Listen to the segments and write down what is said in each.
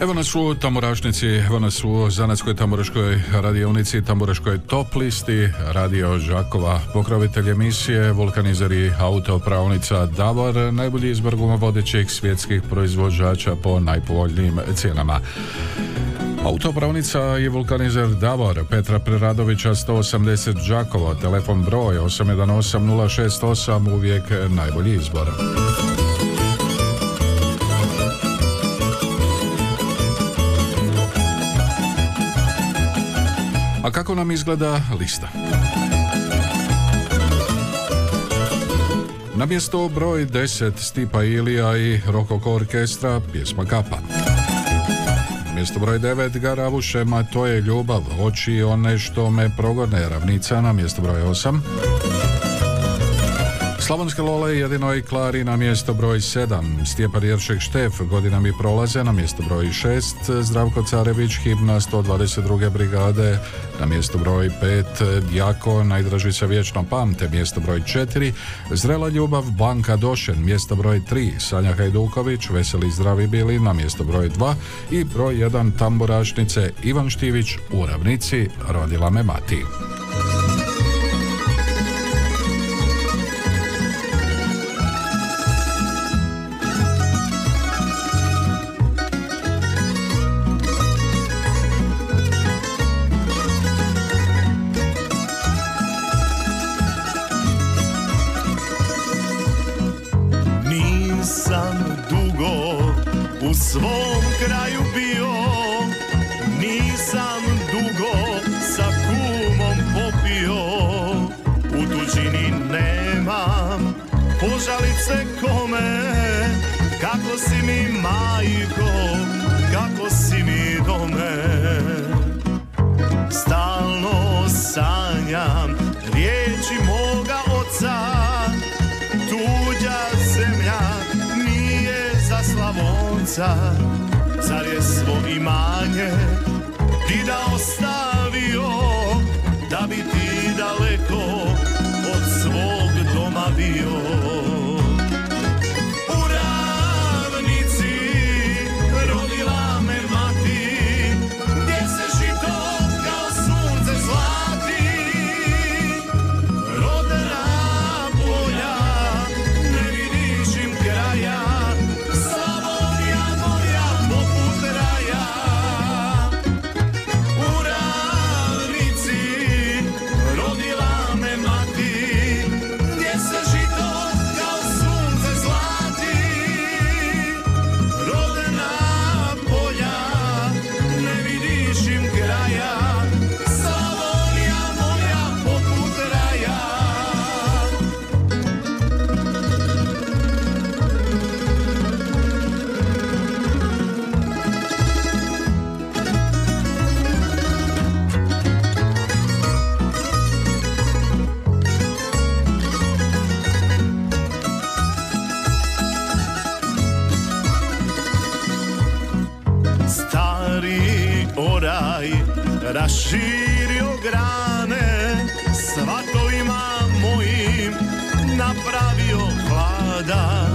Evo nas u Tamorašnici, evo nas u Zanatskoj Tamoraškoj radionici, Tamoraškoj top listi, radio Žakova, pokrovitelj emisije, vulkanizeri autopravnica Davor, najbolji izbor vodećih svjetskih proizvođača po najpovoljnijim cijenama. Autopravnica je vulkanizer Davor Petra Preradovića 180 Đakovo, telefon broj 818068, uvijek najbolji izbor. Kako nam izgleda lista? Na mjesto broj 10 Stipa Ilija i Rokoko orkestra pjesma Kapa. Mjesto broj 9 Garavušema To je ljubav, oči one što me progone ravnica na mjesto broj 8. Slavonske Lole jedino i Klari na mjesto broj 7, Stjepan Jeršek Štef godina mi prolaze na mjesto broj 6, Zdravko Carević himna 122. brigade na mjesto broj 5, Djako najdraži se vječno pamte mjesto broj 4, Zrela ljubav Banka Došen mjesto broj 3, Sanja Hajduković Veseli zdravi bili na mjesto broj 2 i broj 1 Tamburašnice Ivan Štivić u ravnici Rodila me mati. Zar je svo imanje ti da ostavio raširio grane svatovima mojim napravio hlada.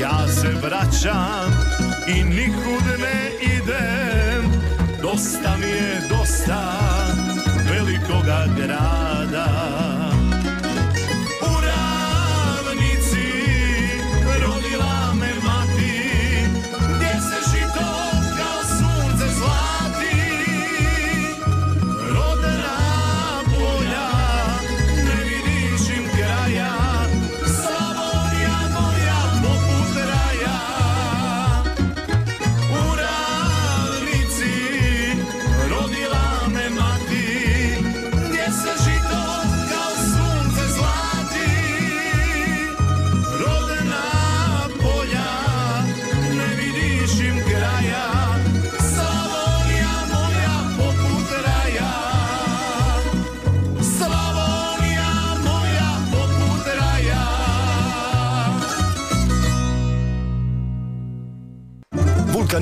Ja se vraćam i nikud ne idem dosta mi je dosta velikoga grada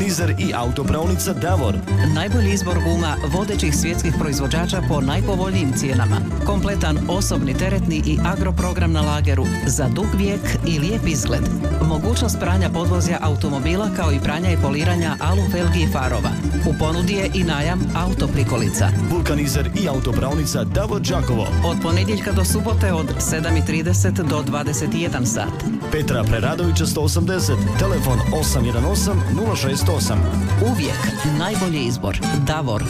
vulkanizer i autopravnica Davor. Najbolji izbor guma vodećih svjetskih proizvođača po najpovoljnijim cijenama. Kompletan osobni, teretni i agroprogram na lageru za dug vijek i lijep izgled. Mogućnost pranja podvozja automobila kao i pranja i poliranja alu felgi i farova. U ponudi je i najam autoprikolica. Vulkanizer i autopravnica Davor Đakovo. Od ponedjeljka do subote od 7.30 do 21 sat. Petra Preradovića 180, telefon 818 068. Uvijek najbolji izbor. Davor.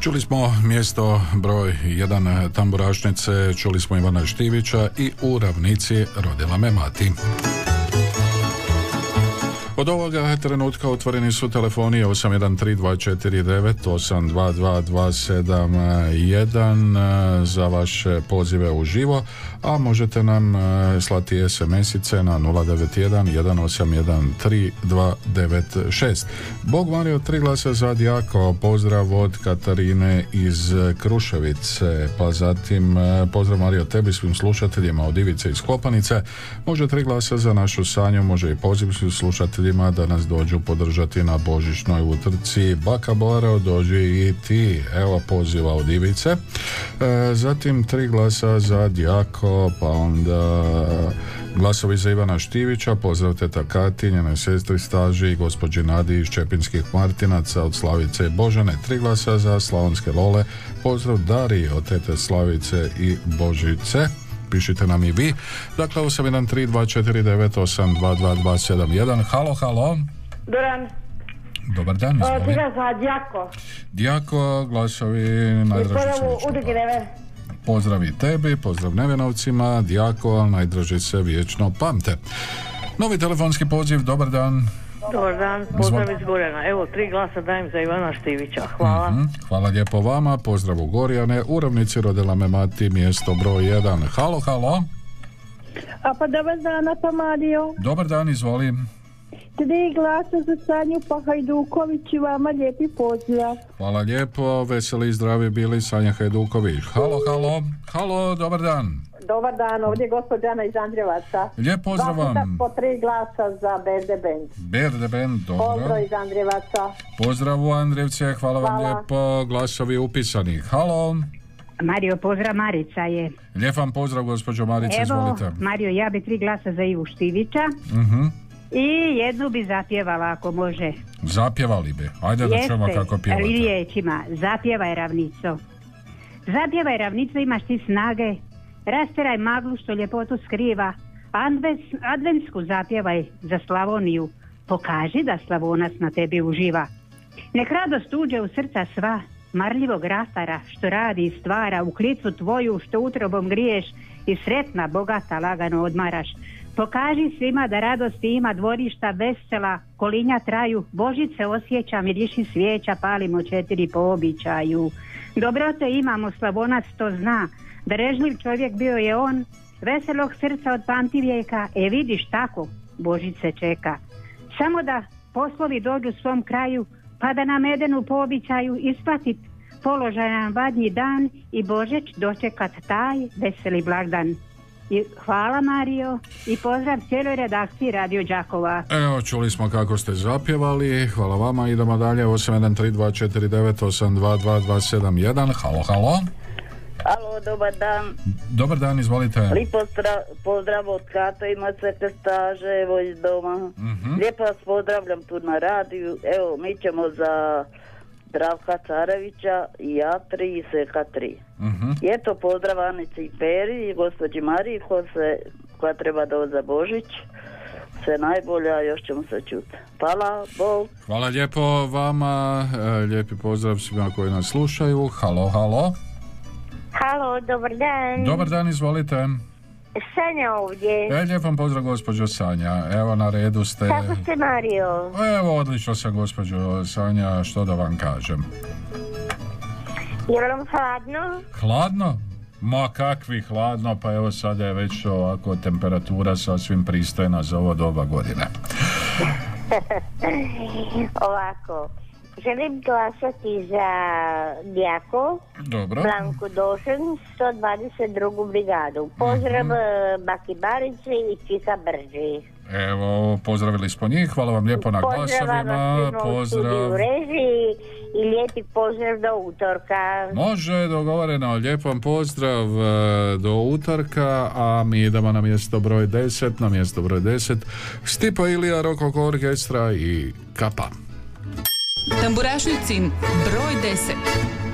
Čuli smo mjesto broj jedan tamburašnice, čuli smo Ivana Štivića i u ravnici rodila me mati. Od ovoga trenutka otvoreni su telefoni 813249 za vaše pozive u živo, a možete nam e, slati SMS-ice na 091 181 Bog Mario, tri glasa za Djako, pozdrav od Katarine iz Kruševice, pa zatim e, pozdrav Mario tebi svim slušateljima od Ivice iz Klopanice, može tri glasa za našu Sanju, može i poziv svim slušateljima da nas dođu podržati na božićnoj utrci. Baka Boreo, dođi i ti. Evo poziva od Ivice. E, zatim tri glasa za Djako, pa onda glasovi za Ivana Štivića, pozdrav teta Kati, njenoj sestri staži i gospođi Nadi iz Čepinskih Martinaca od Slavice i Božane, tri glasa za Slavonske Lole, pozdrav Dari od tete Slavice i Božice pišite nam i vi. Dakle, 813249822271. Halo, halo. Doran. Dobar dan, izvoli. za Djako. Djako, glasovi najdraži Pozdrav i tebi, pozdrav Nevenovcima, Djako, najdraži se vječno pamte. Novi telefonski poziv, dobar dan. Dobar dan, pozdrav iz Gorjana. Evo, tri glasa dajem za Ivana Štivića. Hvala. mm Hvala lijepo vama, pozdrav u Gorjane. U ravnici rodila me mati, mjesto broj 1. Halo, halo. A pa dobar dan, Mario. Dobar dan, izvolim. Tri glasa za Sanju pa Hajduković i vama lijepi pozdrav. Hvala lijepo, veseli i zdravi bili Sanja Hajduković. Halo, halo, halo, dobar dan. Dobar dan, ovdje je gospođana iz Andrevaca. Lijep pozdrav vam. po tri glasa za Berde Band. Berde Band, dobro. Pozdrav iz Andrevaca. Pozdrav u Andrevce, hvala, vam lijepo. Glasovi upisani. Halo. Mario, pozdrav Marica je. Lijep vam pozdrav, gospođo Marica, Evo, izvolite. Mario, ja bi tri glasa za Ivu Štivića. uh I jednu bi zapjevala ako može. Zapjevali bi. Ajde da čujemo kako pjevate. riječima. Zapjevaj ravnico. Zapjevaj ravnico, imaš ti snage. Rasteraj maglu što ljepotu skriva. Advents, adventsku zapjevaj za Slavoniju. Pokaži da Slavonac na tebi uživa. Nek radost uđe u srca sva. Marljivog ratara što radi i stvara. U klicu tvoju što utrobom griješ. I sretna, bogata, lagano odmaraš. Pokaži svima da radost ima dvorišta vesela, kolinja traju, božice osjeća, miriši svijeća, palimo četiri po običaju. Dobrote imamo, Slavonac to zna, drežljiv čovjek bio je on, veselog srca od pamtivijeka, e vidiš tako, Božice čeka. Samo da poslovi dođu svom kraju, pa da nam Edenu po običaju isplatit položajan vadnji dan i Božeć dočekat taj veseli blagdan. I hvala Mario i pozdrav cijeloj redakciji Radio Đakova. Evo, čuli smo kako ste zapjevali. Hvala vama. Idemo dalje. 813249822271. Halo, halo. Halo, dobar dan. Dobar dan, izvolite. Lipo pozdrav od Kato i Macete staže, evo iz doma. uh Lijepo vas pozdravljam tu na radiju. Evo, mi ćemo za Zdravka Carevića i ja tri i Seka tri. I eto pozdrav Anici i Peri i gospođi Mariji ko se, koja treba doći za Božić. Sve najbolja, još ćemo se čuti. Hvala, Bog. Hvala lijepo vama, e, lijepi pozdrav svima koji nas slušaju. Halo, halo. Halo, dobar dan. Dobar dan, izvolite. Sanja ovdje. E, lijep vam pozdrav gospođo Sanja. Evo na redu ste. Kako ste Mario? Evo odlično sam gospođo Sanja, što da vam kažem. Je vam hladno? Hladno? Ma kakvi hladno, pa evo sada je već ovako temperatura sasvim pristojna za ovo doba godine. Ovako, Želim glasati za Djako, Dobro. Blanku Došen, 122. brigadu. Pozdrav Mhm. eh, Baki Barici i Čika Brđi. Evo, pozdravili smo njih, hvala vam lijepo na Pozdrav glasovima, pozdrav. u režiji i lijepi pozdrav do utorka. Može, dogovoreno, lijep vam pozdrav e, do utorka, a mi idemo na mjesto broj 10, na mjesto broj 10, Stipa Ilija, Rokok orkestra i Kapa. Tamburašnicin broj 10.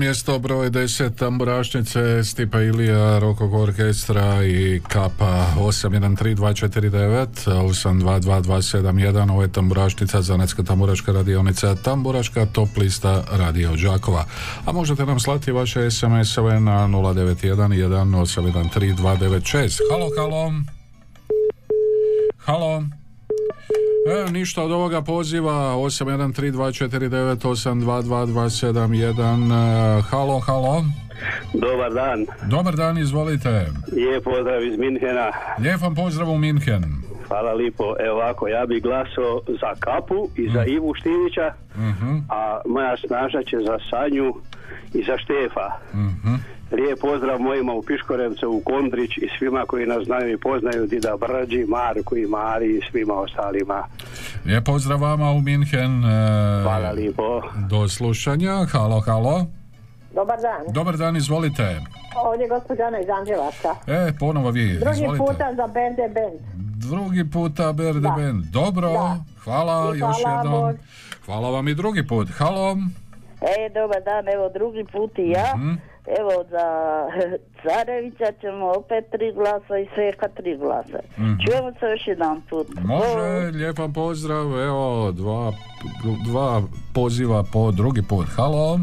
mjesto broj 10 tamburašnice Stipa Ilija, Rokog orkestra i Kapa. 813249 822271 ovo je tamburašnica Zanetska tamburaška radionica Tamburaška top lista Radio Đakova. A možete nam slati vaše SMS-ove na 091 1813296 Halo, halo. Halo E, ništa od ovoga poziva 813249822271 e, Halo, halo Dobar dan. Dobar dan, izvolite Lijep pozdrav iz Minhena. Lijep vam pozdrav u Minhen Hvala lipo. Evo ovako, ja bih glasao za Kapu i za Ivu Štivića, Mhm. a moja snaža će za Sanju i za Štefa. Mhm. Lijep pozdrav mojima u Piškorevcu, u Kondrić i svima koji nas znaju i poznaju, Dida Brđi, Marku i Mari i svima ostalima. Lijep pozdrav vama u Minhen. e, Hvala lipo. Do slušanja. Halo, halo. Dobar dan. Dobar dan, izvolite. Ovdje je gospođa Ana iz Anđevaca. E, ponovo vi, Drugi izvolite. puta za Berde Band. Drugi puta Berde Da. Band. Dobro, Da. hvala I još hvala jednom. Bog. Hvala vam i drugi put. Halo. E, dobar dan, evo drugi put i ja. Mhm. Evo za Carevića ćemo opet tri glasa i Seka tri glasa. Mhm. Čujemo se još jedan put. Može, lijepan pozdrav. Evo, dva, dva poziva po drugi put. Halo.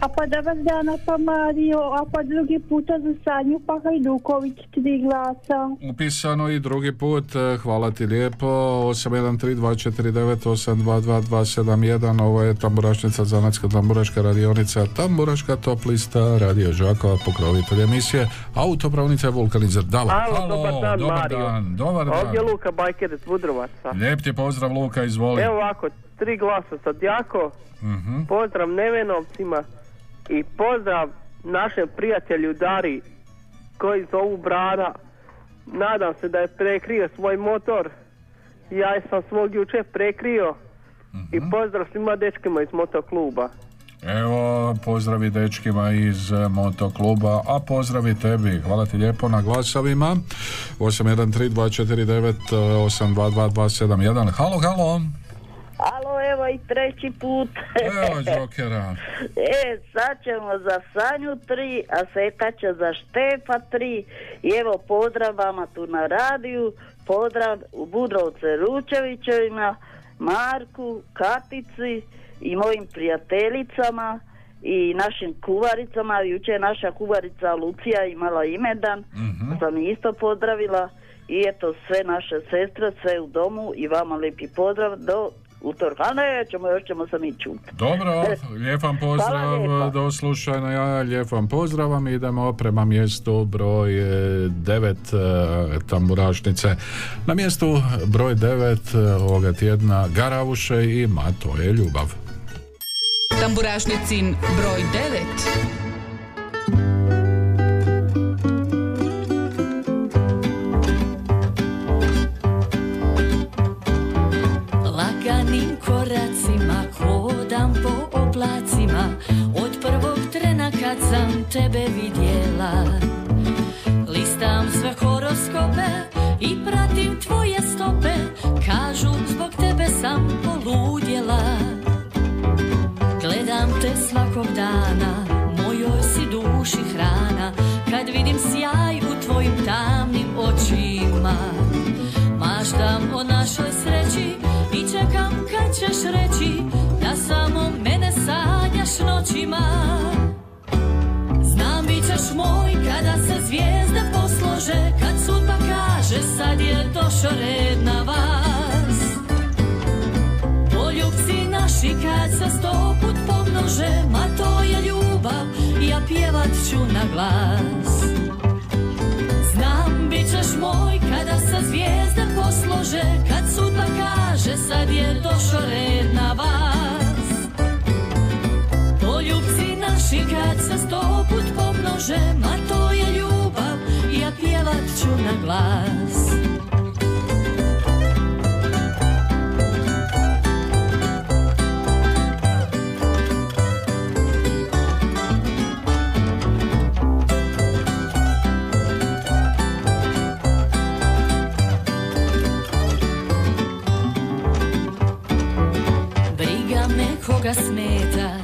A pa dobar dan, a pa Mario, a pa drugi puta za Sanju, pa Hajduković, tri glasa. Upisano i drugi put, hvala ti lijepo, 813249822271, ovo je tamburašnica, zanatska tamburaška radionica, tamburaška top lista, radio Žakova, pokrovitelj emisije, autopravnica je vulkanizer, Davor. Alo, dobar dan, dobar Mario. dan, dobar dan. Ovdje je Luka Bajker iz Budrovaca. Lijep ti pozdrav Luka, izvoli. Evo ovako, tri glasa sad jako. Mhm. Pozdrav Nevenovcima i pozdrav našem prijatelju Dari koji zovu Brana. Nadam se da je prekrio svoj motor. Ja sam svog jučer prekrio. I Mhm. pozdrav svima dečkima iz motokluba. Evo, pozdravi dečkima iz e, motokluba, a pozdravi tebi. Hvala ti lijepo na glasovima. 813249822271. Halo, halo. Alo, evo i treći put. Evo Jokera. E, sad ćemo za Sanju tri, a Seka će za Štefa tri. I evo pozdrav vama tu na radiju, pozdrav u Budrovce Ručevićevima, Marku, Katici i mojim prijateljicama i našim kuvaricama. Jučer je naša kuvarica Lucija imala imedan, sam ih isto pozdravila. I eto sve naše sestre, sve u domu i vama lijepi pozdrav do utorka. A ne, ćemo, još ćemo se mi čuti. Dobro, lijep vam pozdrav, do slušanja, lijep vam pozdrav, vam idemo prema mjestu broj 9 tamburašnice. Na mjestu broj 9 ovoga tjedna Garavuše i Ma to je ljubav. Tamburašnicin broj 9. koracima hodam po oblacima. Od prvog trena kad sam tebe vidjela Listam sve horoskope i pratim tvoje stope. Kažu zbog tebe sam poludjela. Gledam te svakog dana, mojoj si duši hrana. Kad vidim sjaj sanjaš noćima. Znam bit ćeš moj kada se zvijezde poslože Kad sudba kaže sad je došao red na vas. Poljubci naši kad se sto put pomnože Ma to je ljubav, ja pjevat ću na glas. Znam bit ćeš moj kada se zvijezde poslože Kad sudba kaže sad je došao red na vas Poljubci naši kad se sto put pomnože Ma to je ljubav, ja pjevat ću na glas. Koga smeta,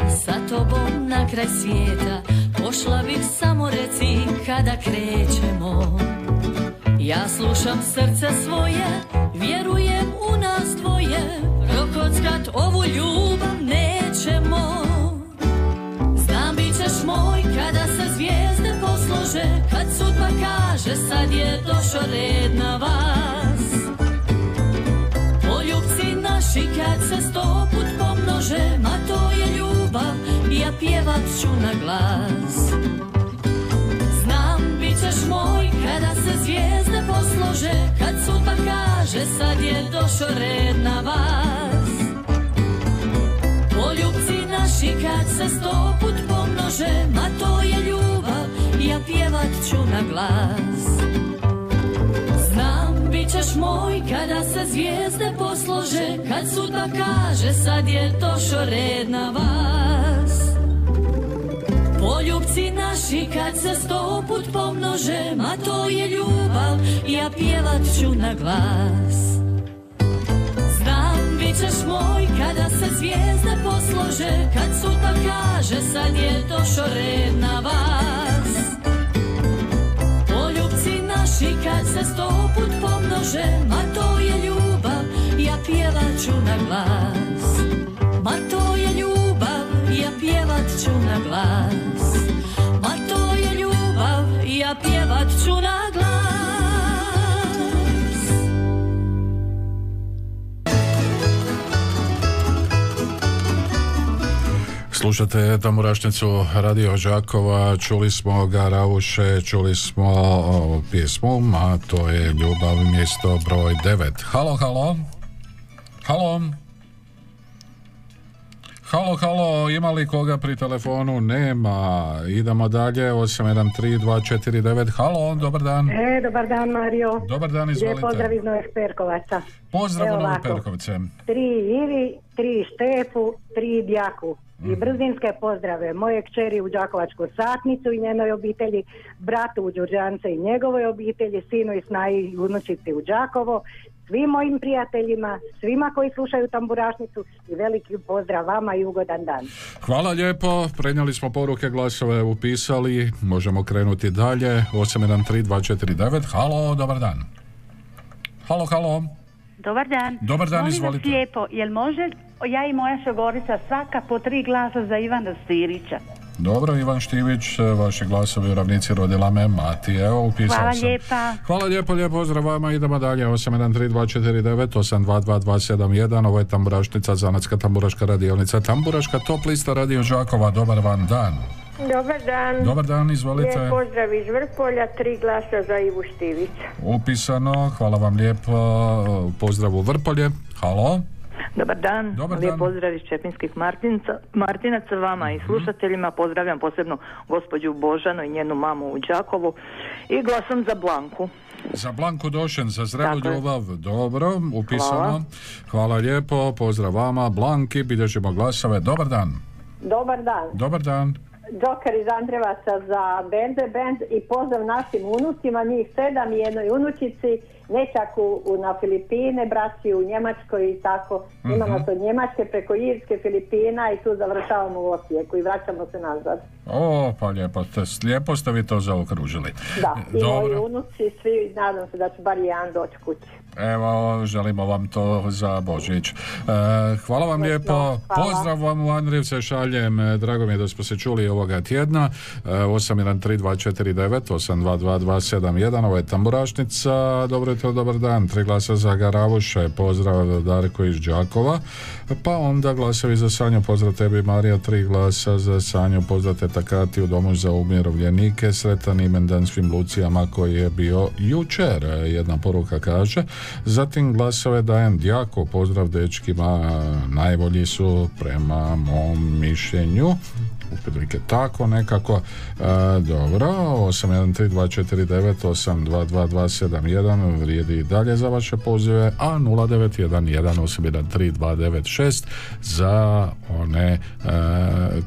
tobom na kraj svijeta. Pošla bih samo reci kada krećemo. Ja slušam srce svoje, vjerujem u nas dvoje. Prokockat ovu ljubav nećemo. Znam bit ćeš moj kada se zvijezde poslože. Kad sudba kaže sad je došao red na vas. Poljubci naši kad se sto put pomnože Ma to je ljubav, ja pjevat ću na glas. Znam bit ćeš moj kada se zvijezde poslože Kad sudba kaže je došo red na vas. Poljubci naši kad se sto put pomnože Ma to je ljubav, ja pjevat ću na glas bit ćeš moj kada se zvijezde poslože Kad sudba kaže sad je došo red na vas. Poljubci naši kad se sto put pomnože Ma to je ljubav, ja pjevat ću na glas. Znam, bit ćeš moj kada se zvijezde poslože Kad sudba kaže sad je došo red na vas Naši kad se sto put pomnože Ma to je ljubav, ja pjevat ću na glas. Ma to je ljubav, ja pjevat ću na glas. Ma to je ljubav, ja pjevat ću na glas Slušate Tamburašnicu Radio Žakova, čuli smo ga Rauše, čuli smo o, pjesmu, a to je Ljubav mjesto broj 9. Halo, halo? Halo? Halo, halo, ima li koga pri telefonu? Nema. Idemo dalje, 813249. Halo, dobar dan. E, dobar dan Mario. Dobar dan, izvolite. pozdrav iz Novih Perkovaca. Pozdrav u. Perkovce. Tri Ivi, tri Štefu, tri Djaku. I brzinske pozdrave moje kćeri u Đakovačku satnicu i njenoj obitelji, bratu u Đurđance i njegovoj obitelji, sinu i snaji i unučici u Đakovo, svim mojim prijateljima, svima koji slušaju tamburašnicu i veliki pozdrav vama i ugodan dan. Hvala lijepo, prenijeli smo poruke, glasove upisali, možemo krenuti dalje, 813249, halo, dobar dan. Halo, halo. Dobar dan. Dobar dan, Molim vas izvolite. lijepo, jel može ja i moja šogorica svaka po tri glasa za Ivana Stirića? Dobro, Ivan Štivić, vaši glasovi u ravnici rodila me Mati, evo, upisao Hvala sam. lijepa. Hvala lijepo, lijep pozdrav vama, idemo dalje, 813249, 822271, ovo je Tamburašnica, Zanatska tamburaška radionica, Tamburaška top lista Radio Žakova, dobar vam dan. Dobar dan. Dobar dan, izvolite. Lijep pozdrav iz Vrpolja, tri glasa za Ivu Štivić. Upisano, hvala vam lijepo, pozdrav u Vrpolje, halo. Dobar dan, Dobar lijep dan. pozdrav iz Čepinskih Martinca, Martinaca vama i slušateljima. Pozdravljam posebno gospođu Božanu i njenu mamu u Đakovu i glasom za Blanku. Za Blanku Došen, za zdravu ljubav, dobro, upisano. Hvala. Hvala lijepo, pozdrav vama, Blanki, bilježimo glasove, dobar dan. Dobar dan. Dobar dan. Joker iz Andrevaca za Bende Band i pozdrav našim unucima, njih sedam i jednoj unučici, nečaku u, na Filipine, braći u Njemačkoj i tako. Mhm. Imamo to od Njemačke preko Irske, Filipina i tu završavamo u Osijeku i vraćamo se nazad. O, pa lijepo, ste, lijepo ste vi to zaokružili. Da, i moji Dobro, unuci, svi, nadam se da će bar jedan doći kući. evo, želimo vam to za Božić. E, hvala vam lijepo, hvala. pozdrav vam u Andrijevce šaljem, e, drago mi je da smo se čuli ovoga tjedna, e, 813249, 822271, ovo je Tamburašnica, dobro dobar dan, tri glasa za Garavuše, pozdrav Darko iz Đakova, pa onda glasovi za Sanju, pozdrav tebi Marija, tri glasa za Sanju, pozdrav teta Kati u domu za umirovljenike, sretan imendan svim Lucijama koji je bio jučer, jedna poruka kaže, zatim glasove dajem Djako, pozdrav dečkima, najbolji su prema mom mišljenju, otprilike tako nekako. E, dobro, 813249822271 vrijedi i dalje za vaše pozive, a 0911813296 za one e,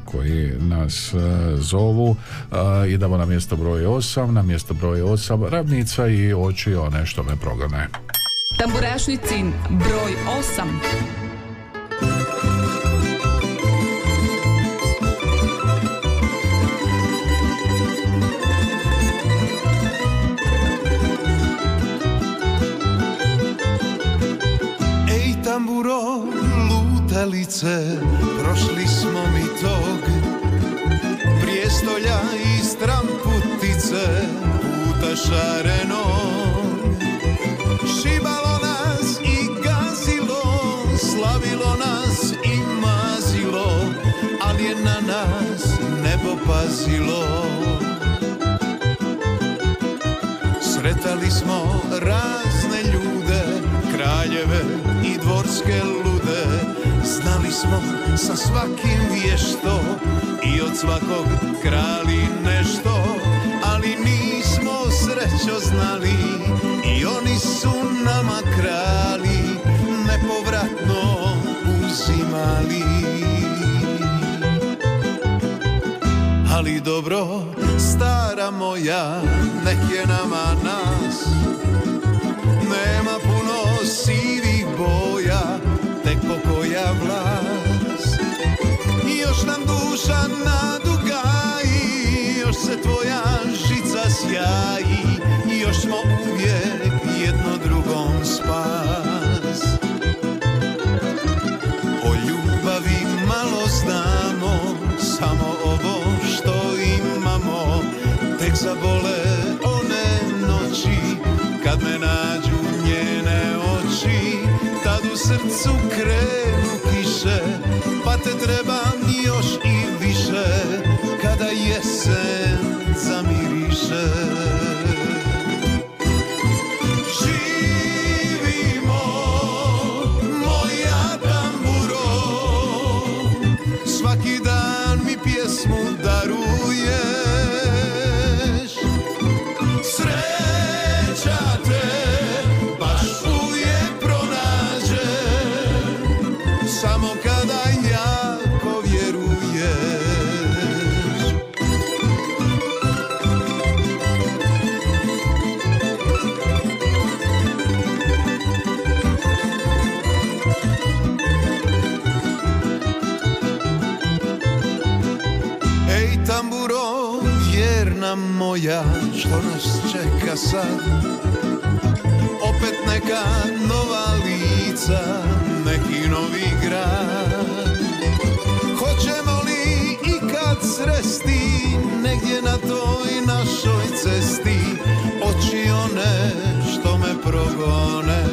koji nas e, zovu. E, idemo na mjesto broj 8, na mjesto broj 8 ravnica i oči one što me progone. Tamburašnicin broj 8. lutalice, prošli smo mi tog Prijestolja i stramputice, puta šareno. Šibalo nas i gazilo, slavilo nas i mazilo Ali je na nas nebo pazilo smo sa svakim vješto i od svakog krali nešto, ali nismo srećo znali i oni su nama krali nepovratno uzimali. Ali dobro, stara moja, nek je nama nas Nema puno sivih boja, pokoja vlas I još nam duša nadugaji, još se tvoja žica sjaji I još smo uvijek jedno drugom spas. O ljubavi malo znamo, samo ovo što imamo Tek zabole krenu kiše, pa te trebam sad? Opet neka nova lica, neki novi grad. Hoćemo li ikad sresti, negdje na toj našoj cesti, oči one što me progone?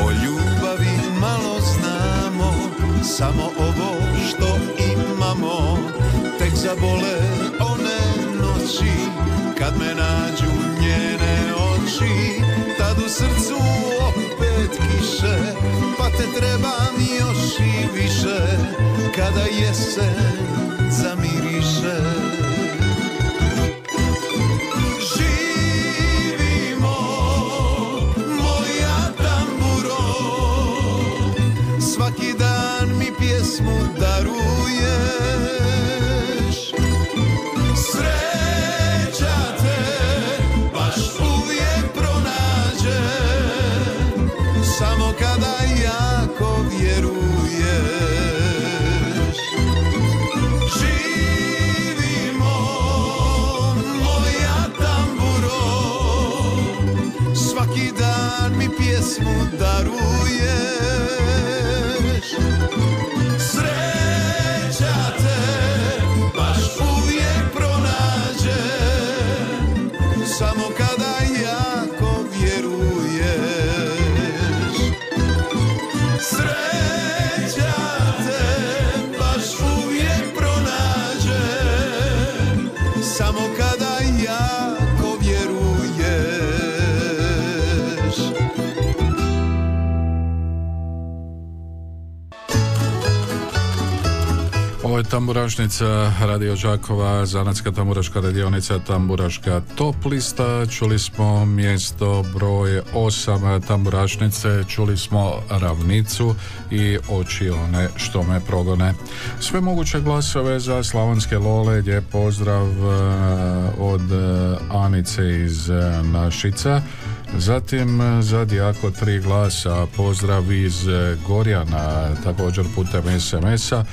O ljubavi malo znamo, samo ovo što imamo Tek zabole noći, kad me nađu njene oči Tad u srcu opet kiše, pa te trebam još i više Kada jesen tamburašnica Radio Žakova, zanatska tamburaška radionica, tamburaška top lista. Čuli smo mjesto broj 8 tamburašnice, čuli smo ravnicu i oči one što me progone. Sve moguće glasove za slavonske lole, lijep pozdrav eh, od eh, Anice iz eh, Našica. Zatim za Dijako tri glasa, pozdrav iz Gorjana, također putem SMS-a.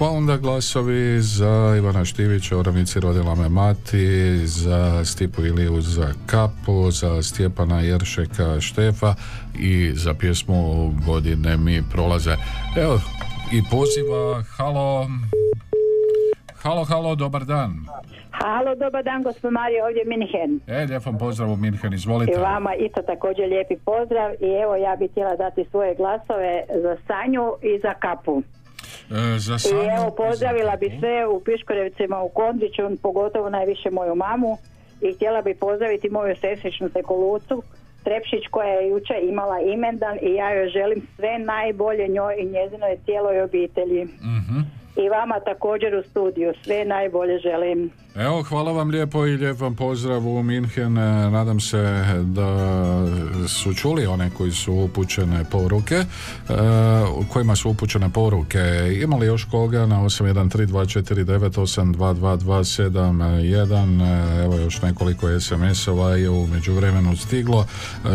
Pa onda glasovi za Ivana Štivića, u ravnici rodila me mati, za Stipu Iliju za kapu, za Stjepana Jeršeka Štefa i za pjesmu Godine mi prolaze. Evo, i poziva, halo, halo, halo, dobar dan. Halo, dobar dan, gospod Mario, ovdje je Minhen. E, lijep vam pozdrav u Minhen, I izvolite. vama isto također lijepi pozdrav i evo ja bih htjela dati svoje glasove za Sanju i za Kapu. E, za I evo pozdravila bi sve u Piškorevcima u Kondriću, pogotovo najviše moju mamu. I htjela bi pozdraviti moju sestričnu tekolucu Trepšić koja je jučer imala imendan i ja joj želim sve najbolje njoj i njezinoj cijeloj obitelji. I vama također u studiju sve najbolje želim. Evo, hvala vam lijepo i lijep vam pozdrav u Minhen. E, Nadam se da su čuli one koji su upućene poruke, e, u kojima su upućene poruke. Ima li još koga na 813249822271? E, Evo još nekoliko SMS-ova je u međuvremenu stiglo.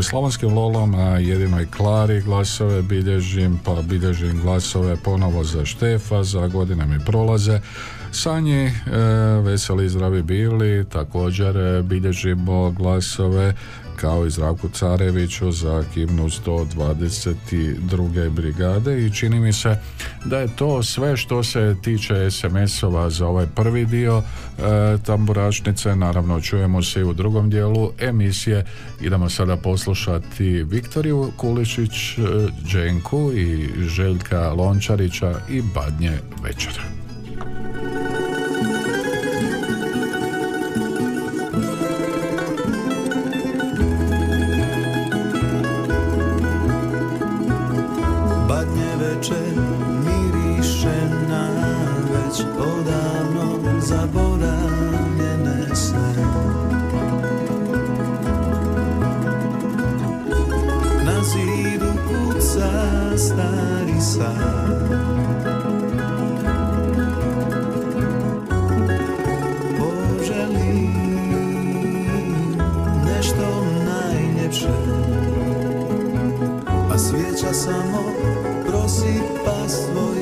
Slavonskim lolom jedinoj Klari glasove bilježim, pa bilježim glasove ponovo za Štefa, za godine mi prolaze. Sanji, e, veseli i zdravi bili, također e, bilježimo glasove kao i Zdravku Careviću za himnu 122. brigade i čini mi se da je to sve što se tiče SMS-ova za ovaj prvi dio e, tamburačnice, naravno čujemo se i u drugom dijelu emisije idemo sada poslušati Viktoriju Kulišić, e, Dženku i Željka Lončarića i Badnje večera. Kuca stari nešto najljepše a samo prosipa svoj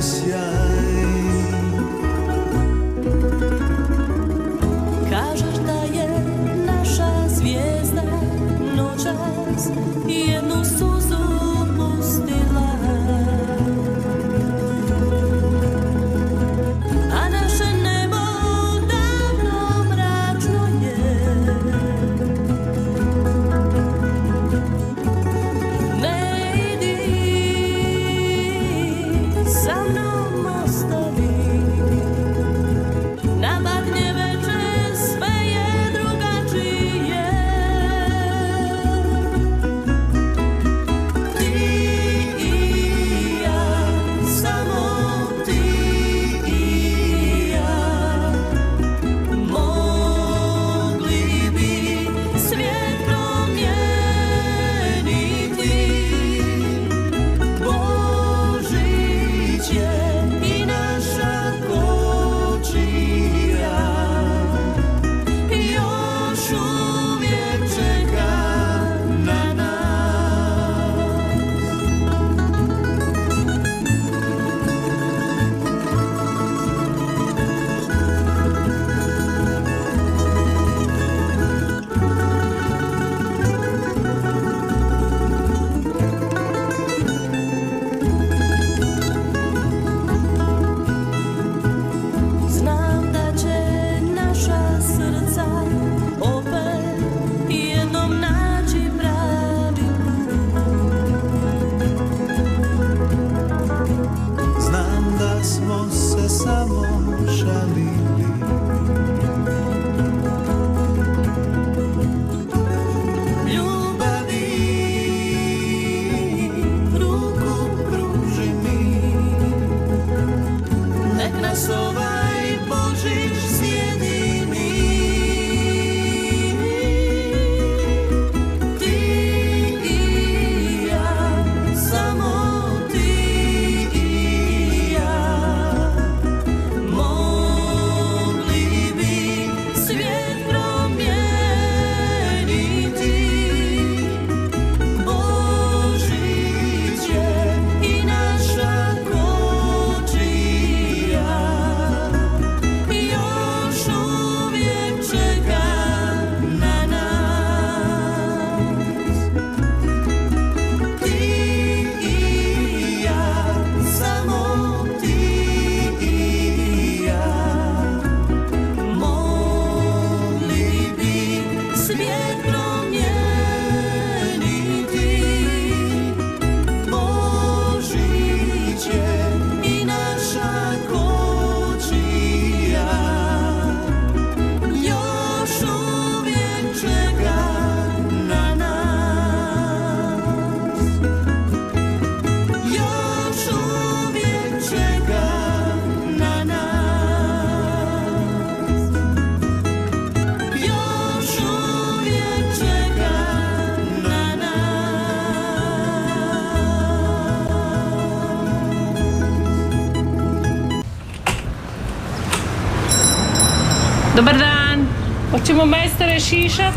Hoćemo majstore šišat?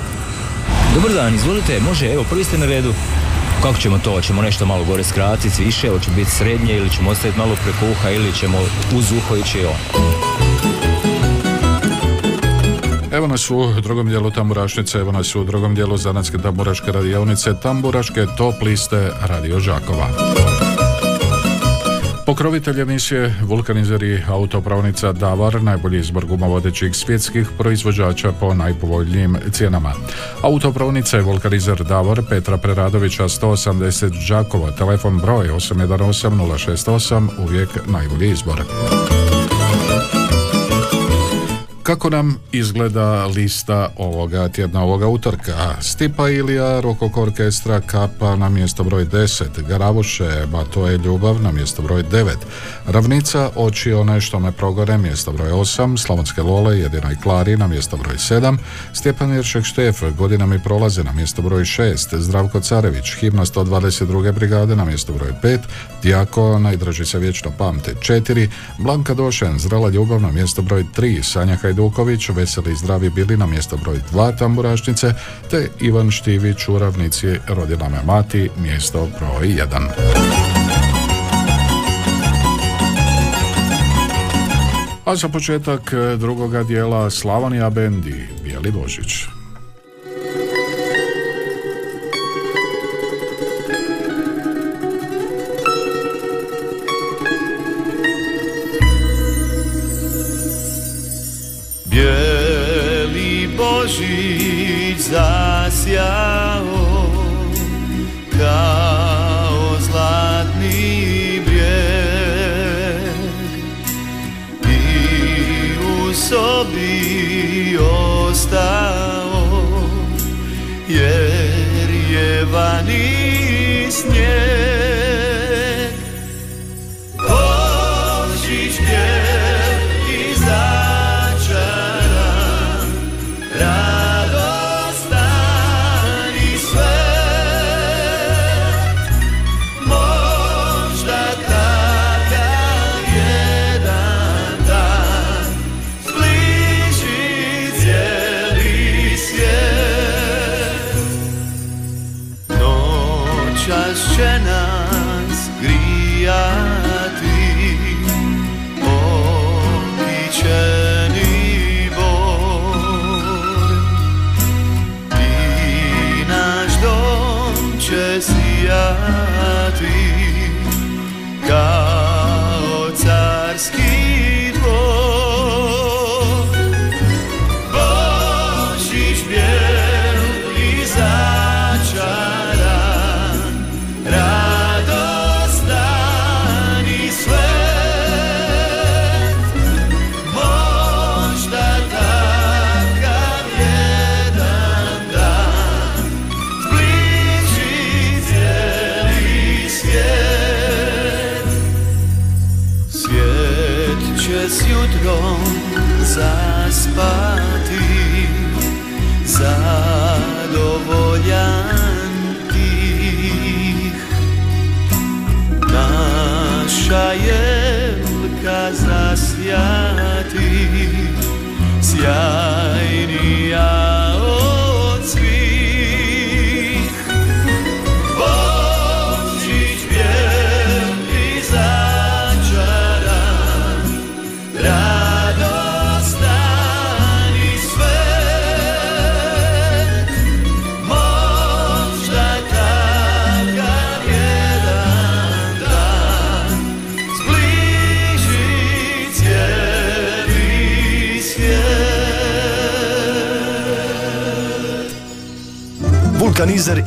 Dobar dan, izvolite, može, evo, prvi ste na redu. Kako ćemo to? Hoćemo nešto malo gore skratiti, više, hoće biti srednje ili ćemo ostaviti malo preko uha ili ćemo uz uho ići on. Evo nas u drugom dijelu tamburašnice, evo nas u drugom dijelu zanatske tamburaške radionice, tamburaške top liste Radio Žakova. Pokrovitelj emisije Vulkanizer i autopravnica Davar, najbolji izbor gumovodećih svjetskih proizvođača po najpovoljnijim cijenama. Autopravnica je Vulkanizer Davor Petra Preradovića 180 Đakova, telefon broj 818 068, uvijek najbolji izbor. Kako nam izgleda lista ovoga tjedna, ovoga utorka? Stipa Ilija, Rokok orkestra, Kapa na mjesto broj 10, Garavuše, Ma to je ljubav na mjesto broj 9, Ravnica, Oči one što me progore, mjesto broj 8, Slavonske Lole, Jedina i Klari na mjesto broj 7, Stjepan Iršek Štef, Godina mi prolaze na mjesto broj 6, Zdravko Carević, Himna 122. brigade na mjesto broj 5, Dijako, Najdraži se vječno pamte 4, Blanka Došen, Zrela ljubav na mjesto broj 3, Sanja Hajduković, Veseli i zdravi bili na mjesto broj 2 tamburašnice, te Ivan Štivić u ravnici Rodila me mati, mjesto broj 1. A za početak drugoga dijela Slavonija Bendi, Bijeli Božić. Bijeli Božić zasjao kao zlatni brijeg i u sobi ostao sijati kao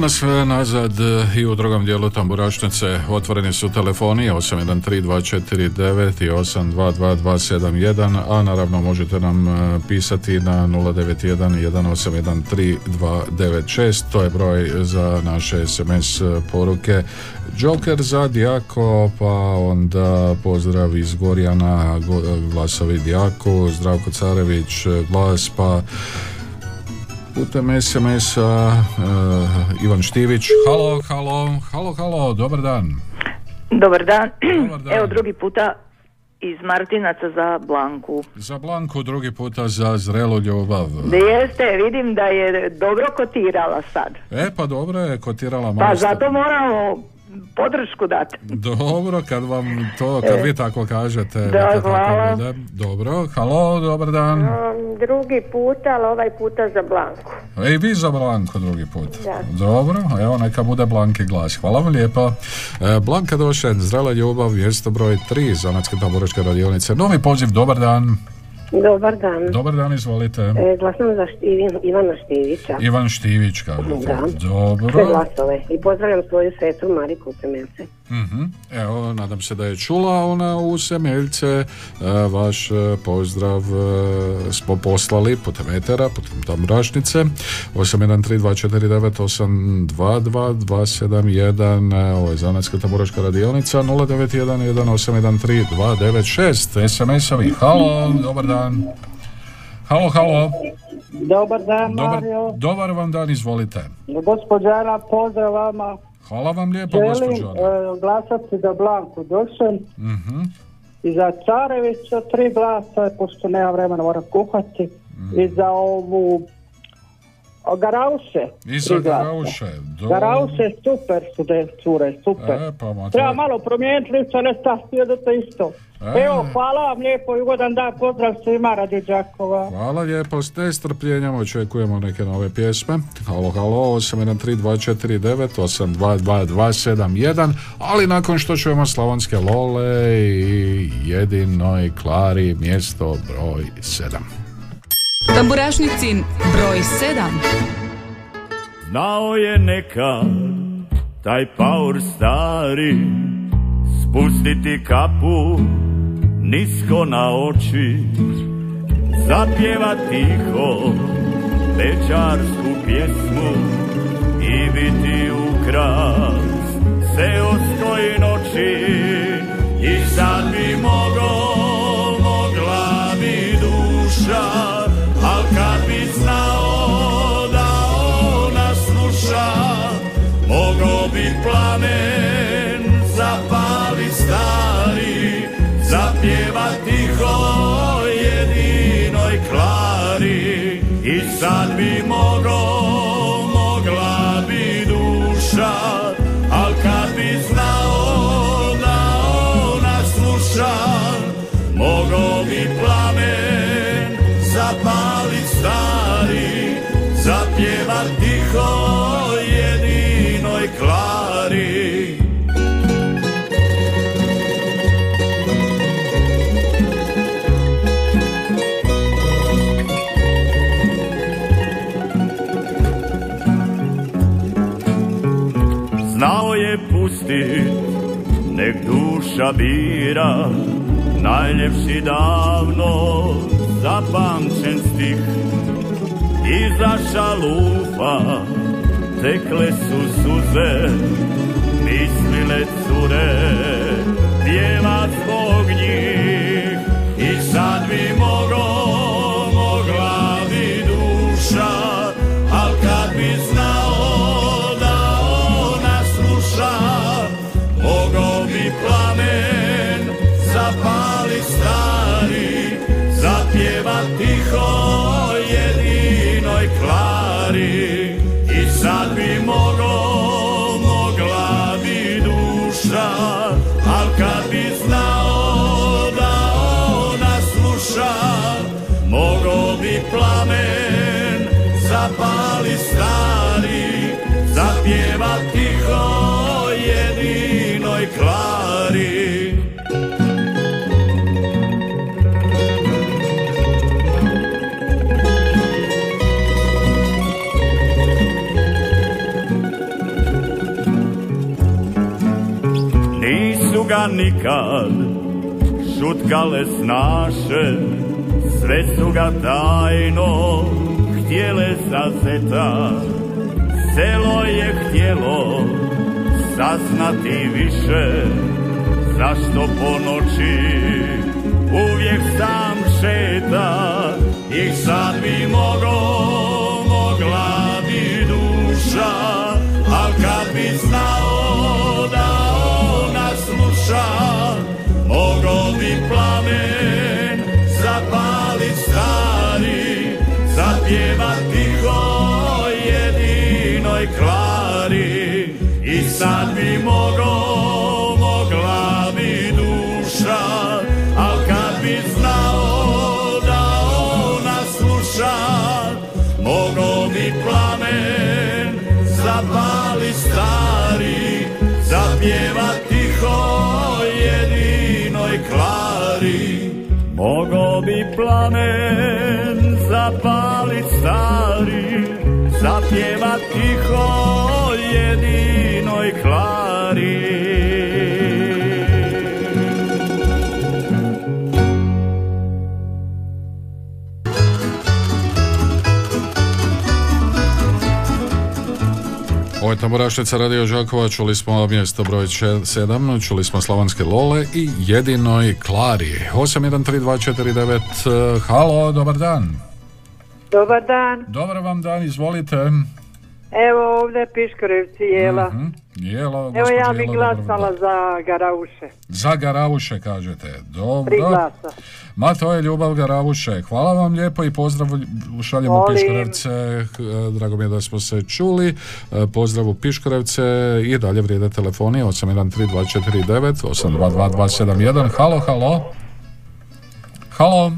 Nas e, nazad e, i u drugom dijelu tamburašnice otvoreni su telefoni 813249 i 822271 a naravno možete nam e, pisati na 091 1813296 to je broj za naše SMS poruke. Joker za Dijako pa onda pozdrav iz Gorjana glasovi Dijako Zdravko Carević glas pa putem SMS-a uh, Ivan Štivić. Halo, halo, halo, halo, dobar dan. Dobar dan. Dobar dan. Evo drugi puta iz Martinaca za Blanku. Za Blanku drugi puta za zrelu ljubav. Jeste, vidim da je dobro kotirala sad. E pa dobro je kotirala Pa malo. ste- zato moramo podršku dati. Dobro, kad vam to, kad E. vi tako kažete. Da, tako hvala. bude. Dobro, halo, dobar dan. Drugi puta, ali ovaj puta za Blanku. E, i vi za Blanku drugi put. Da. Dobro, evo neka bude Blanki glas. Hvala vam lijepo. E, Blanka Došen, Zrela ljubav, mjesto broj 3, Zanatske taboročke radionice. Novi poziv, dobar dan. Dobar dan. Dobar dan, izvolite. E, glasam za Štivin, Ivana Štivića. Ivan Štivić, kažete. Da. Sve Dobro. glasove. I pozdravljam svoju sestru Mariku Cemelce. Mhm. Evo, nadam se da je čula ona u Semeljce. E, vaš e, pozdrav e, smo poslali putem etera, putem tambrašnice. 813249822271. E, Ovo je Zanatska taboraška radionica 0911813296. SMS-ovi. Halo, dobar dan. Halo, halo. Dobar dan, Dobar, Mario. dobar vam dan, izvolite. Gospođana, pozdrav vama. Hvala vam lijepo, Želim gospođo. e, glasati za Blanku Došen Mhm. i za Carevića tri glasa, pošto nema vremena, moram kuhati. Mhm. I za ovu o, Garauše. I za. Garauše. Do- Garauše, super su te cure, super. E, pa to- Treba malo promijeniti lice, ne staviti jedete isto. Evo, hvala vam lijepo i ugodan dan, pozdrav svima radi Đakova. Hvala lijepo, s nestrpljenjem očekujemo neke nove pjesme. Halo, halo, 813249, 822271, ali nakon što čujemo Slavonske Lole i jedinoj Klari mjesto broj 7. Tamburašnicin broj 7. Znao je nekad taj paur stari Spustiti kapu nisko na oči Zapjeva tiho večarsku pjesmu I biti ukras seoskoj noći. I sad bi mogo, mogla bi duša Al kad bi znao da ona sluša Mogo bi plamen duša bira Najljepši davno zapamćen stih. Iza šalupa tekle su suze Mislile cure, mogo, mogla bi duša Al kad bi znao da ona sluša Mogo bi plamen zapali stari nikad šutkale snaše, sve su ga tajno htjele zazeta. Selo je htjelo saznati više, zašto po noći uvijek sam šeta i sad bi mogo, mogla bi duša, al kad bi znao sad bi mogo, mogla bi duša, al kad bi znao da ona sluša, mogo bi plamen zapali stari, zapjeva tiho jedinoj klari. Mogo bi plamen zapalit stari, zapjeva tiho jedinoj Ovo je Radio Žakova, čuli smo mjesto broj 7, čuli smo Slavonske Lole i jedinoj Klari. 813249, eh, halo, dobar dan. Dobar dan. Dobar vam dan, izvolite. Evo ovdje Piškorevci jela. Mhm, Jelo, Evo ja bi glasala za Garauše. Za Garavuše kažete. Dobro. Tri glasa. Ma to je ljubav Garavuše. Hvala vam lijepo i pozdrav šaljemo. Piškorevce. Eh, Drago mi je da smo se čuli. Eh, Pozdrav u Piškorevce i dalje vrijede telefoni 813249 822271. Halo, halo. Halo.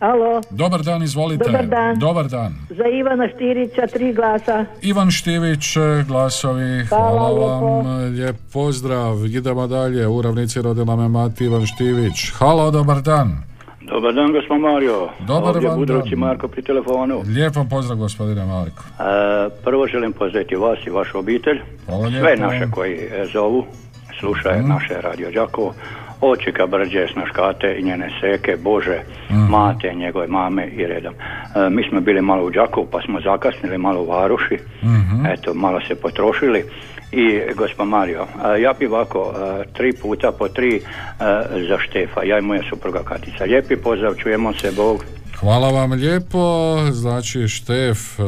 Alo, Dobar dan, izvolite. Dobar dan. Dobar dan. za Ivana Štirića tri glasa. Ivan Štivić, glasovi, hvala, Hvala vam, lijep pozdrav, idemo dalje, u ravnici rodila me mati Ivan Štivić, halo, dobar dan. Dobar dan, gospod Mario. Dobar Ovdje vam Budrovci dan. Marko pri telefonu. Lijep vam pozdrav gospodine Marko. E, prvo želim pozdraviti vas i vašu obitelj. Hvala Sve lijepo. naše koji e, zovu, slušaju Mhm. naše Radio Đakovo. Očeka Brđe, Snaškate i njene seke, Bože, Mhm. mate, njegove mame i redom. E, mi smo bili malo u Đakovu pa smo zakasnili malo u Varuši. Mhm. Eto, malo se potrošili. I gospod Mario, e, ja bi ovako e, tri puta po tri e, za Štefa, ja i moja supruga Katica. Lijepi pozdrav, čujemo se, Bog. Hvala vam lijepo, znači Štef, e,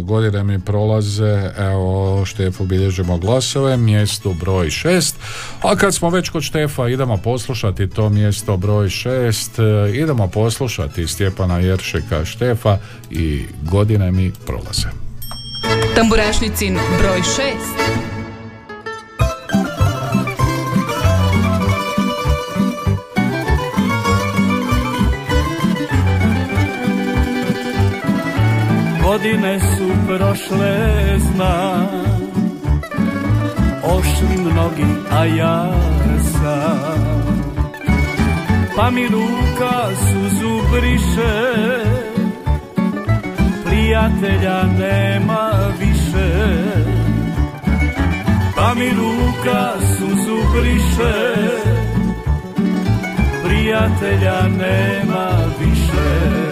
godine mi prolaze, evo Štefu bilježimo glasove, mjesto broj 6, a kad smo već kod Štefa idemo poslušati to mjesto broj 6, e, idemo poslušati Stjepana Jeršika Štefa i godine mi prolaze. Tamburašnicin broj 6. Godine su prošle, znam. Ošli mnogi, a ja sam. Pa mi ruka suzu briše. Prijatelja nema više. Pa mi ruka suzu briše. Prijatelja nema više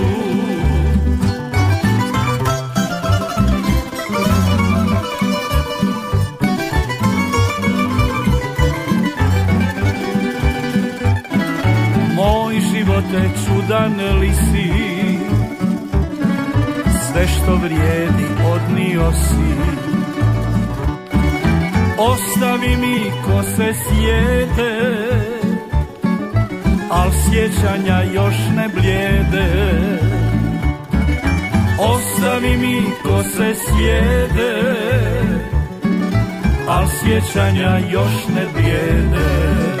Je čudan li Sve što vrijedi odnio si. Ostavi mi ko se sjede Al sjećanja još ne blijede. Ostavi mi ko se sjede Al sjećanja još ne blijede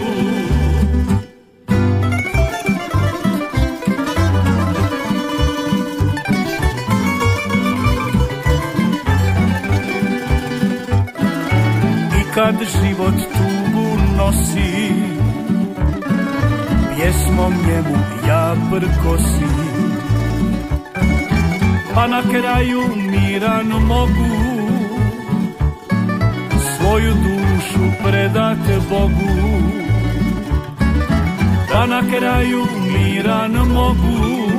Život tugu nosi. Pjesmom njemu ja prkosim Pa na kraju miran mogu. Svoju dušu predat Bogu. Da na kraju miran mogu.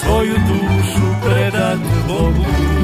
Svoju dušu predat Bogu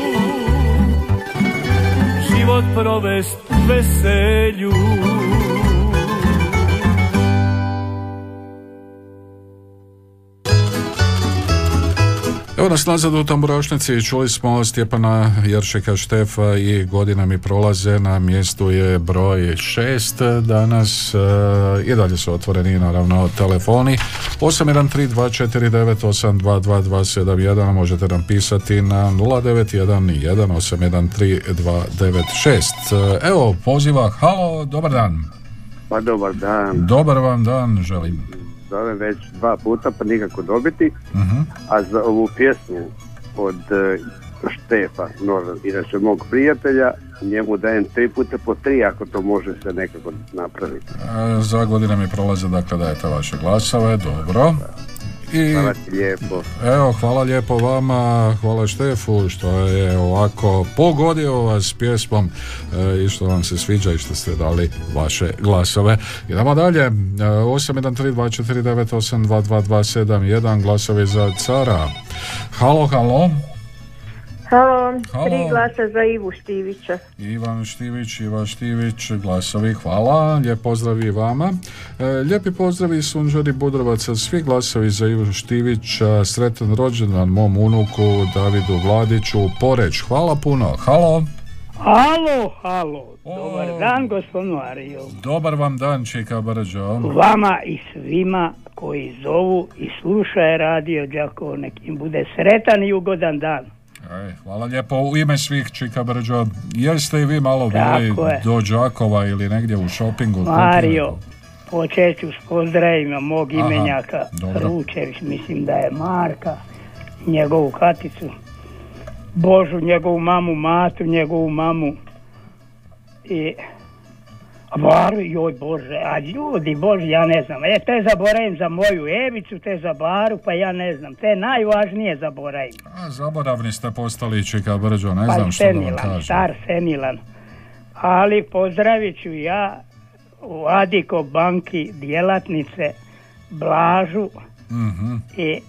život provest Evo nas nazad u Tamburašnici, čuli smo Stjepana Jeršeka Štefa i godine mi prolaze, na mjestu je broj šest danas e, i dalje su otvoreni naravno telefoni. 813249822271 možete nam pisati na 0911813296 Evo poziva, halo, dobar dan. Pa dobar dan. Dobar vam dan želim Zovem već dva puta pa nikako dobiti. Mhm. A za ovu pjesmu od e, Štefa, no, inače mog prijatelja, njemu dajem tri puta po tri ako to može se nekako napraviti. E, Za godine mi prolaze, dakle dajete vaše glasove, dobro. I, Hvala ti lijepo. Evo, hvala lijepo vama, hvala Štefu što je ovako pogodio vas s pjesmom e, i što vam se sviđa i što ste dali vaše glasove. Idemo dalje, e, 813249822271 glasovi za cara. Halo, halo. Halo, Halo. tri glasa za Ivu Štivića. Ivan Štivić, Ivan Štivić, glasovi, hvala, lijep pozdrav i vama. E, lijepi pozdrav i Sunžari Budrovaca, svi glasovi za Ivu Štivića, sretan rođendan mom unuku Davidu Vladiću, Poreć, hvala puno, halo. Halo, halo, dobar dan gospodinu Ariju. Dobar vam dan, Čika Brđo. Vama i svima koji zovu i slušaju radio Đakovo, nek im bude sretan i ugodan dan. Ej, hvala lijepo u ime svih Čika Brđo. Jeste i vi malo bili do Đakova ili negdje u šopingu? Mario, počet ću s pozdravima mog Aha, imenjaka dobro. Ručević, mislim da je Marka, njegovu katicu, Božu, njegovu mamu, Matu, njegovu mamu i Varu, joj Bože, a ljudi Bože, ja ne znam, e, te zaboravim za moju Evicu, te za Baru, pa ja ne znam, te najvažnije zaboravim. A, zaboravni ste postali Čika Brđo, ne pa znam što da vam senilan, kažem. star senilan. Ali pozdravit ću ja u Adiko banki djelatnice Blažu Mhm. i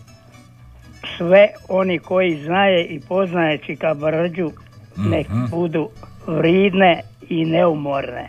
sve oni koji znaje i poznaje Čika Brđu nek Mhm. budu vridne i neumorne.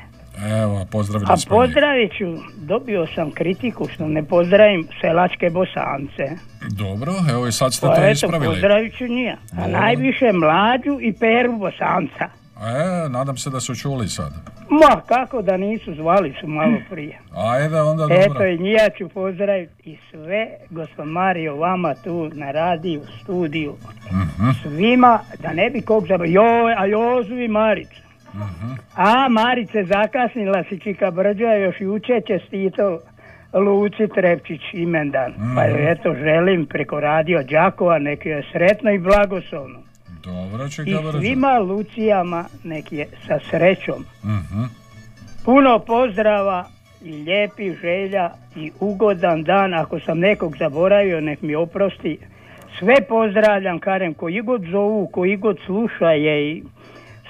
Evo, pozdravili A pozdravit ću, dobio sam kritiku što ne pozdravim selačke bosance. Dobro, evo i sad ste Pa to eto, ispravili. pozdravit ću njih. A najviše mlađu i peru bosanca. E, nadam se da su čuli sad. Ma, kako da nisu, zvali su malo prije. Ajde, onda dobro. Eto i njija ću pozdraviti i sve, gospod Mario, vama tu na radiju, studiju, Mhm. svima, da ne bi kog zaboravio, joj, a Jozu i Maricu. Mhm. A, Marice, zakasnila si Čika Brđa, još juče čestito Luci Trepčić imendan. Pa joj eto želim preko radio Đakova, nek je sretno i blagoslovno. Dobro, I čeka Brđo. svima Lucijama nek je sa srećom. Mhm. Puno pozdrava i lijepih želja i ugodan dan. Ako sam nekog zaboravio, nek mi oprosti. Sve pozdravljam, Karen, koji god zovu, koji god slušaje i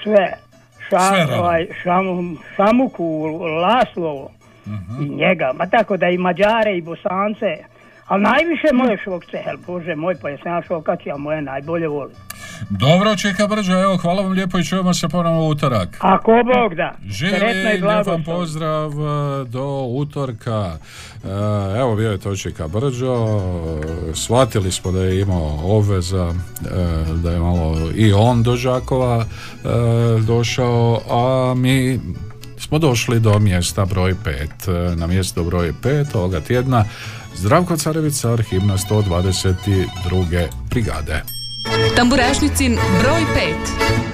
sve. Ša, ovaj, šam, šamuku, Laslovo Mhm. i njega. Ma tako da i Mađare i Bosance. Ali najviše moje švokcehel, bože moj, pa jesam ja švokacija, moje najbolje volim. Dobro, čeka Brđo, evo, hvala vam lijepo i čujemo se ponovno utorak. Ako Bog da. Živjeli, lijep vam pozdrav e, do utorka. E, evo, bio je to čeka Brđo. E, shvatili smo da je imao obveza, da je malo i on do Žakova došao, a mi smo došli do mjesta broj 5. Na mjesto broj 5 ovoga tjedna Zdravko Carevica, arhivna 122. brigade. Tamburašnicin broj 5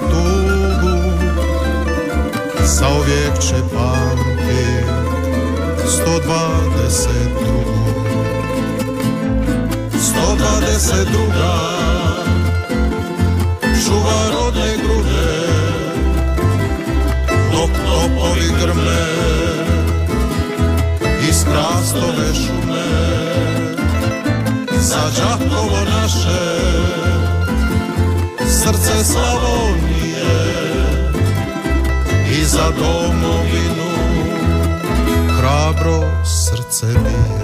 tugu Za uvijek će pamtit 120 drugu 120 druga Čuva rodne grude Dok topovi grme I strastove šume. Za džakovo naše srce Slavonije i za domovinu hrabro srce bije.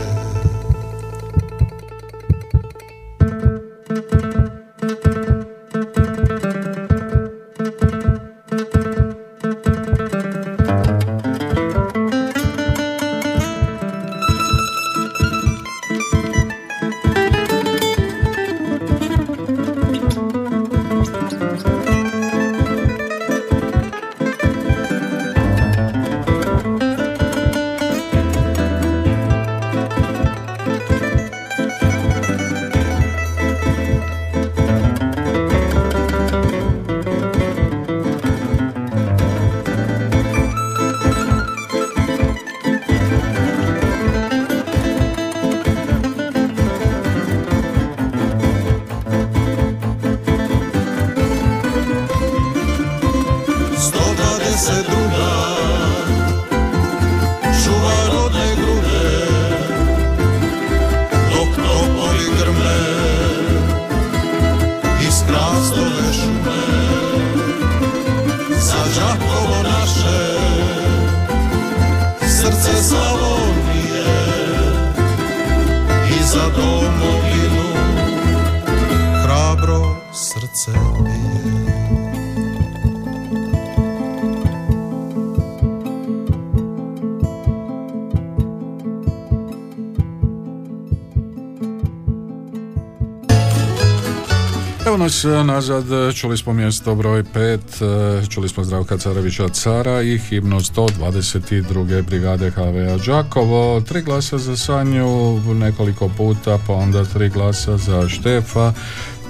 nazad, čuli smo mjesto broj 5, e, čuli smo Zdravka Carevića Cara i himno 122. brigade HVA Đakovo, tri glasa za Sanju nekoliko puta, pa onda tri glasa za Štefa,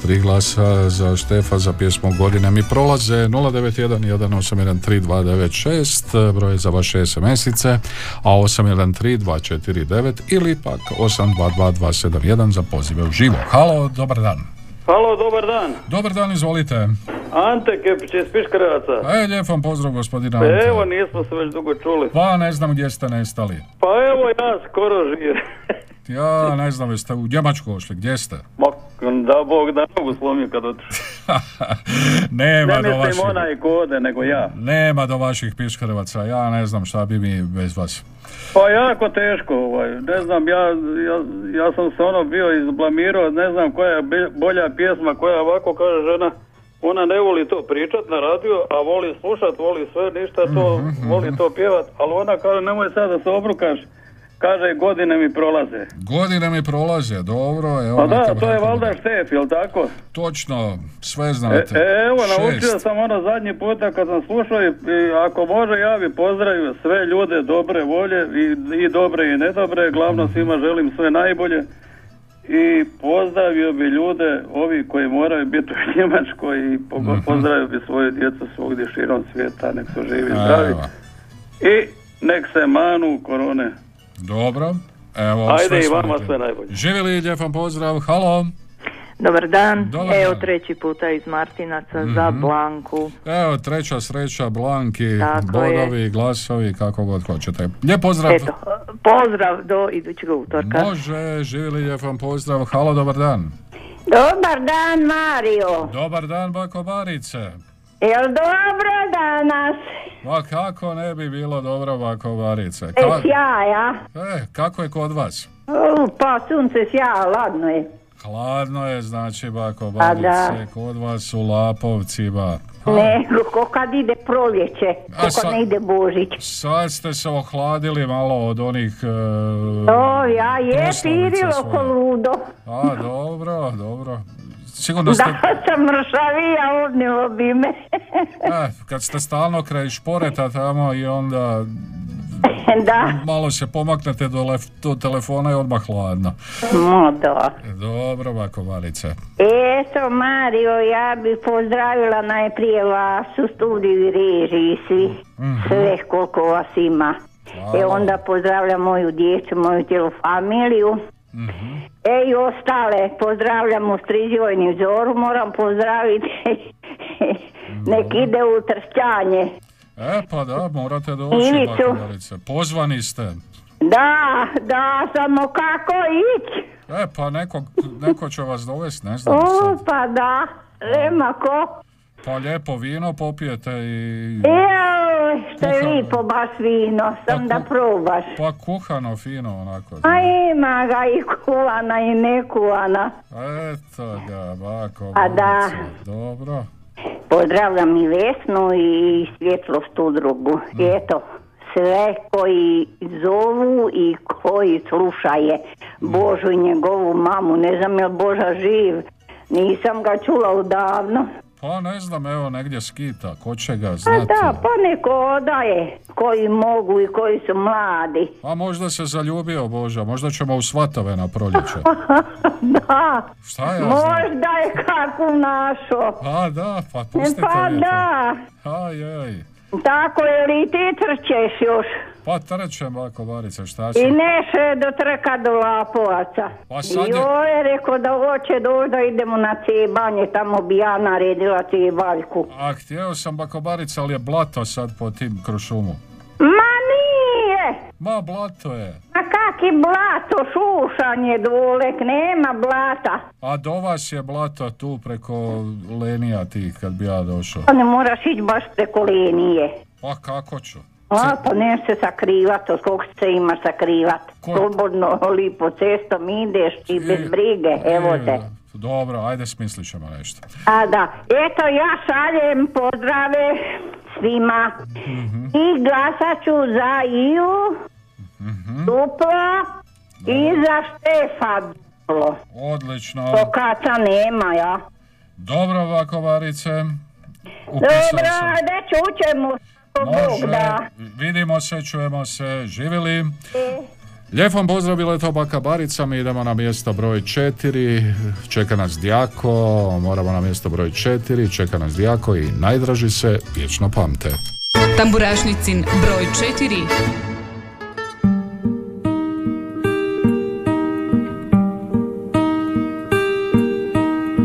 tri glasa za Štefa za pjesmu Godine mi prolaze 091 broj za vaše SMS-ice a 813 249 ili pak 822 271 za pozive u živo. Halo, dobar dan. Halo, dobar dan. Dobar dan, izvolite. Ante Kepić iz Piškaraca. E, lijep vam pozdrav gospodina Pa Ante. evo, nismo se već dugo čuli. Pa ne znam gdje ste nestali. Pa evo, ja skoro živim. Ja ne znam, jeste u Njemačku ošli, gdje ste? Ma, da Bog da nogu slomio kad otišu. Nema Ne do vaših, onaj kode, nego ja. nema do vaših piškarevaca, ja ne znam šta bi mi bez vas. Pa jako teško, ovaj. ne znam, ja, ja, ja sam se ono bio izblamirao, ne znam koja je bolja pjesma, koja ovako kaže žena, ona ne voli to pričat na radio, a voli slušat, voli sve, ništa to, Mhm, voli to pjevat, ali ona kaže, nemoj sad da se obrukaš, kaže, godine mi prolaze. Godine mi prolaze, dobro, evo. Pa da, to je valjda štef, jel tako? Točno, sve E, znate. e, evo, Šest. naučio sam ono zadnji puta kad sam slušao i, i ako može ja bi pozdravio sve ljude dobre volje i, i dobre i nedobre, glavno svima želim sve najbolje i pozdravio bi ljude ovi koji moraju biti u Njemačkoj i po- pozdravio bi svoju djecu svugdje širom svijeta, nek su živi zdravi i nek se manu korone. Dobro. Evo, Ajde sve i vama sve najbolje. Živjeli, lijep vam pozdrav, halo. Dobar dan, Dobar evo dan. treći puta iz Martinaca za Mhm. Blanku. Evo, treća sreća, Blanki, Tako bodovi, glasovi, kako god hoćete. Lijep pozdrav. Eto, pozdrav do idućeg utorka. Može, živjeli, lijep vam pozdrav, halo, dobar dan. Dobar dan, Mario. Dobar dan, bako Barice. Jel dobro danas? Ma kako ne bi bilo dobro, bako Barice? E, Ka- sjaja. e, kako je kod vas? U, pa sunce sjaja, ladno je. Hladno je, znači, bako Pa kod vas u Lapovcima. Nego, ko kad ide proljeće, ko kad sa- ne ide Božić. Sad ste se ohladili malo od onih... e, O, ja je pirilo ko ludo. A, dobro, dobro. Sigurno ste... Da sam mršavija, odnilo bi me. E, kad ste stalno kraj šporeta tamo i onda da, malo se pomaknete do, lef- do telefona i odmah hladno. mo da. Dobro, bako Barice. Eto, Mario, ja bi pozdravila najprije vas u studiju i režiji svi. Sve koliko vas ima. E onda pozdravljam moju djecu, moju cijelu familiju. E i ostale, pozdravljam u Striđevojni zoru, moram pozdraviti. Nek ide u tršćanje. E, pa da, morate doći, Barice. Pozvani ste. Da, da, samo kako ići? E, pa neko, neko će vas dovesti, ne znam O, sad. pa da, nema ko. Pa lijepo vino popijete i... Evo, što je lipo baš vino, sam da probaš. Pa kuhano fino onako. A ima ga i kuvana i nekuvana. Eto ga, bako A da. Dobro. Pozdravljam i Vesnu i svjetlost udrugu. Mm. Eto, sve koji zovu i koji slušaje. Božu i njegovu mamu. Ne znam je Boža živ. Nisam ga čula odavno. Pa ne znam, evo negdje skita, ko će ga A znati. da, pa neko odaje koji mogu i koji su mladi. A možda se zaljubio Boža, možda ćemo u svatove na proljeće. da, Šta ja znam? možda je kakvu našo. Pa da, pa pustite Pa vi to. da, Aj, aj. tako je li ti trčeš još? Pa trčem, bako Barice, šta I će? neše do trka do Lapovaca. Pa sad I je- ovo je rekao da hoće doći da idemo na cebanje, tamo bi ja naredila cebaljku. A htio sam bako Barice, ali je blato sad po tim krušumu. Ma nije! Ma blato je. Ma kaki blato, šušanje dolek, nema blata. A do vas je blato tu preko lenija tih kad bi ja došao. Pa ne moraš ići baš preko linije. Pa kako ću? A, pa ne se sakrivat, od kog se ima sakrivat. Slobodno, lipo cestom ideš i bez brige, evo te. Dobro, ajde smislit ćemo nešto. A da, eto ja šaljem pozdrave svima Mhm. i glasat ću za Iju, Mhm. duplo i za Štefa duplo. Odlično. To kaca nema, ja. Dobro, ovako, Varice. Upisao Dobro, sam. ajde čućemo. Može, vidimo se, čujemo se, živjeli. Lijep vam pozdrav, bila je to baka Barica, mi idemo na mjesto broj četiri, čeka nas Dijako, moramo na mjesto broj četiri, čeka nas Dijako i najdraži se, vječno pamte. Tamburašnicin broj 4.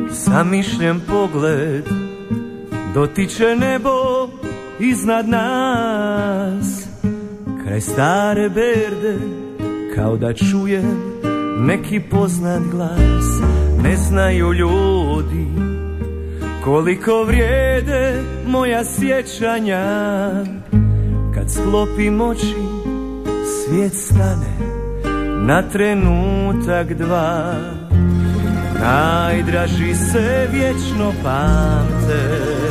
Zamišljen pogled dotiče nebo iznad nas. Kraj stare berde kao da čujem neki poznat glas. Ne znaju ljudi koliko vrijede moja sjećanja. Kad sklopim oči svijet stane na trenutak dva. Najdraži se vječno pamte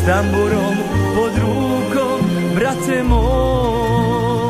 S tamburom pod rukom, brate moj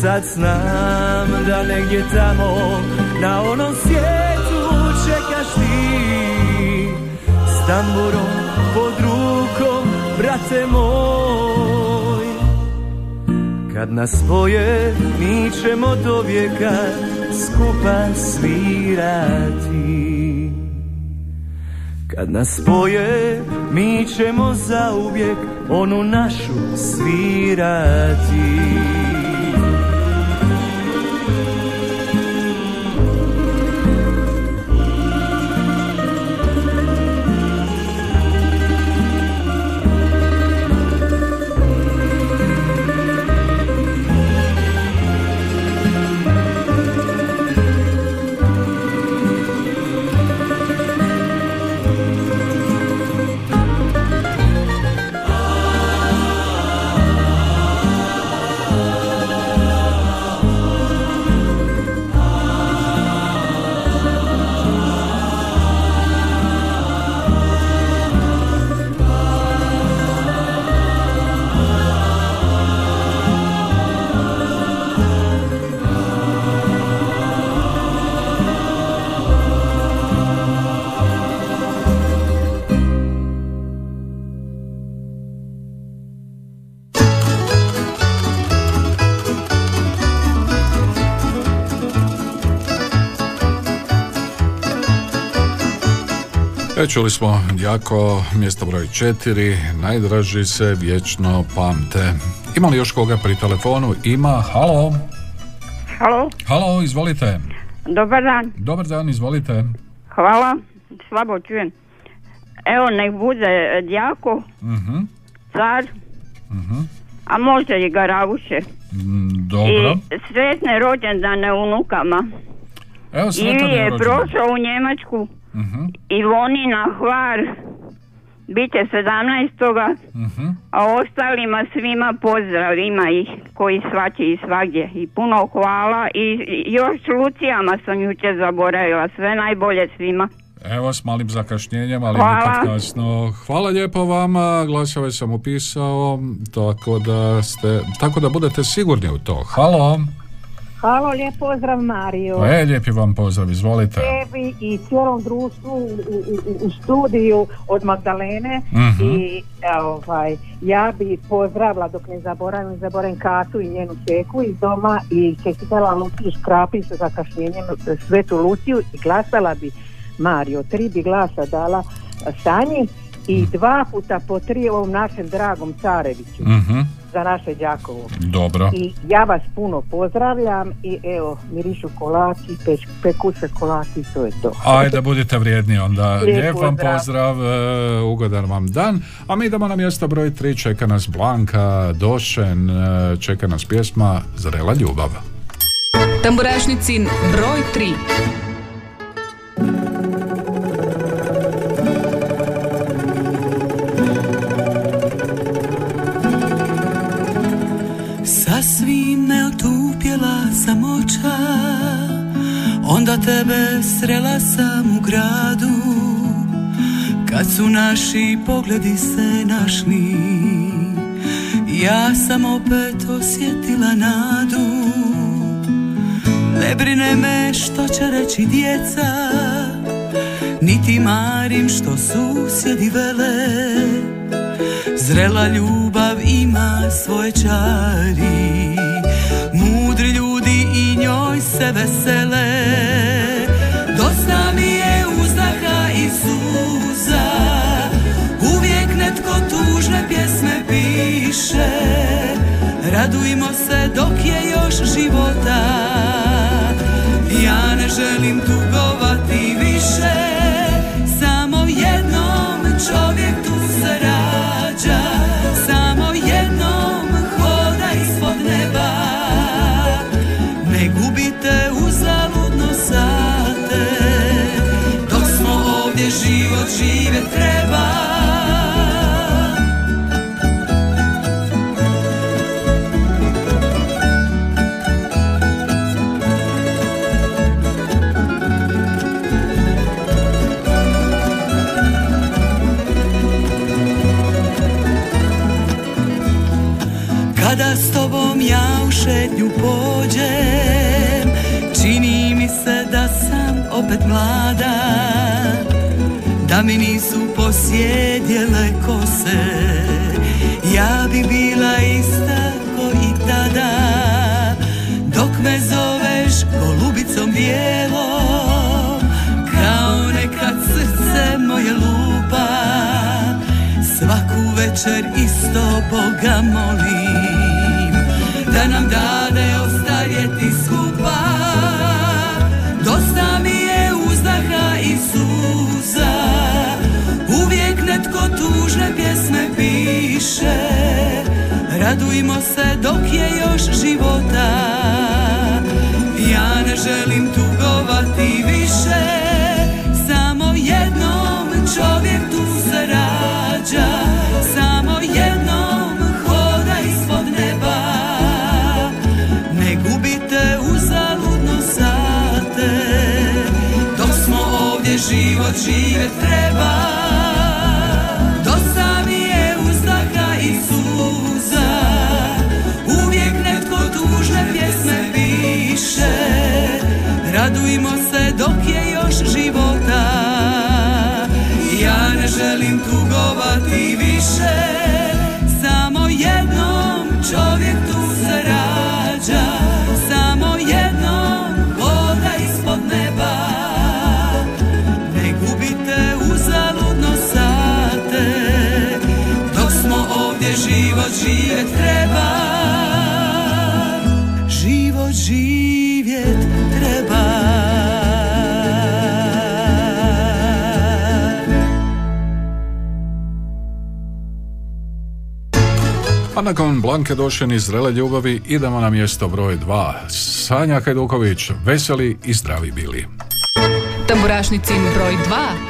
Sad znam da negdje tamo Na onom svijetu čekaš ti. S tamburom pod rukom, brate moj. Kad nas spoje, mi ćemo do vijeka skupa svirati. Kad nas spoje, mi ćemo zauvijek onu našu svirati E, čuli smo jako mjesto broj četiri, najdraži se vječno pamte. Ima li još koga pri telefonu? Ima, halo. Halo, Halo, izvolite. dobar dan. Dobar dan, izvolite. Hvala, slabo čujem. Evo, nek bude Djako, Mhm, car, mhm. a može i Garavuše. Mm, Dobro. I sretne rođendane unukama. Evo, sretan Ili je prošao u Njemačku. Mhm. Ivonina Hvar. Biće 17. Mhm. A ostalima svima pozdrav, ima ih koji svaće i svagdje. I puno hvala i još Lucijama sam jučer zaboravila. Sve najbolje svima. Evo s malim zakašnjenjem, ali Hvala. kasno. Hvala lijepo vama, glasove sam upisao, tako da ste, tako da budete sigurni u to. Halo. Halo, lijep pozdrav Mario. E, lijepi vam pozdrav, izvolite. Tebi i cijelom društvu u, u- u studiju od Magdalene Mhm. i e, ovaj, ja bi pozdravila dok ne zaboravim, zaboravim Katu i njenu čeku iz doma i čestitala Luciju Škrapić sa zakašnjenjem e, Svetu Luciju i glasala bi Mario, tri bi glasa dala e, Sanji i dva puta po tri ovom našem dragom Careviću Mhm. za naše Đakovo. Dobro. I ja vas puno pozdravljam i evo, mirišu kolači, peć, peku se kolači, to je to. Ajde, budite vrijedni onda. Lijep Lijep vam pozdrav. pozdrav, e, ugodan vam dan. A mi idemo na mjesto broj 3, čeka nas Blanka, Došen, e, čeka nas pjesma Zrela ljubav. Tamburašnicin broj 3. otupjela samoća Onda tebe srela sam u gradu. Kad su naši pogledi se našli Ja sam opet osjetila nadu. Ne brine me što će reći djeca Niti marim što susjedi vele. Zrela ljubav ima svoje čari Mudri ljudi i njoj se vesele. Dosta mi je uzdaha i suza. Uvijek netko tužne pjesme piše. Radujmo se dok je još života. Ja ne želim tugovati više Kada s tobom ja u šetnju pođem Čini mi se da sam opet mlada Da mi nisu posjedjele kose. Ja bi bila ista ko i tada Dok me zoveš golubicom bijelom Kao nekad srce moje lupa Svaku večer isto Boga molim Da nam dade ostarjeti skupa. Dosta mi je uzdaha i suza Uvijek netko tužne pjesme piše. Radujmo se dok je još života žive treba A nakon Blanke Došen iz Zrele ljubavi idemo na mjesto broj 2. Sanja Hajduković, veseli i zdravi bili. Tamburašnicin broj 2.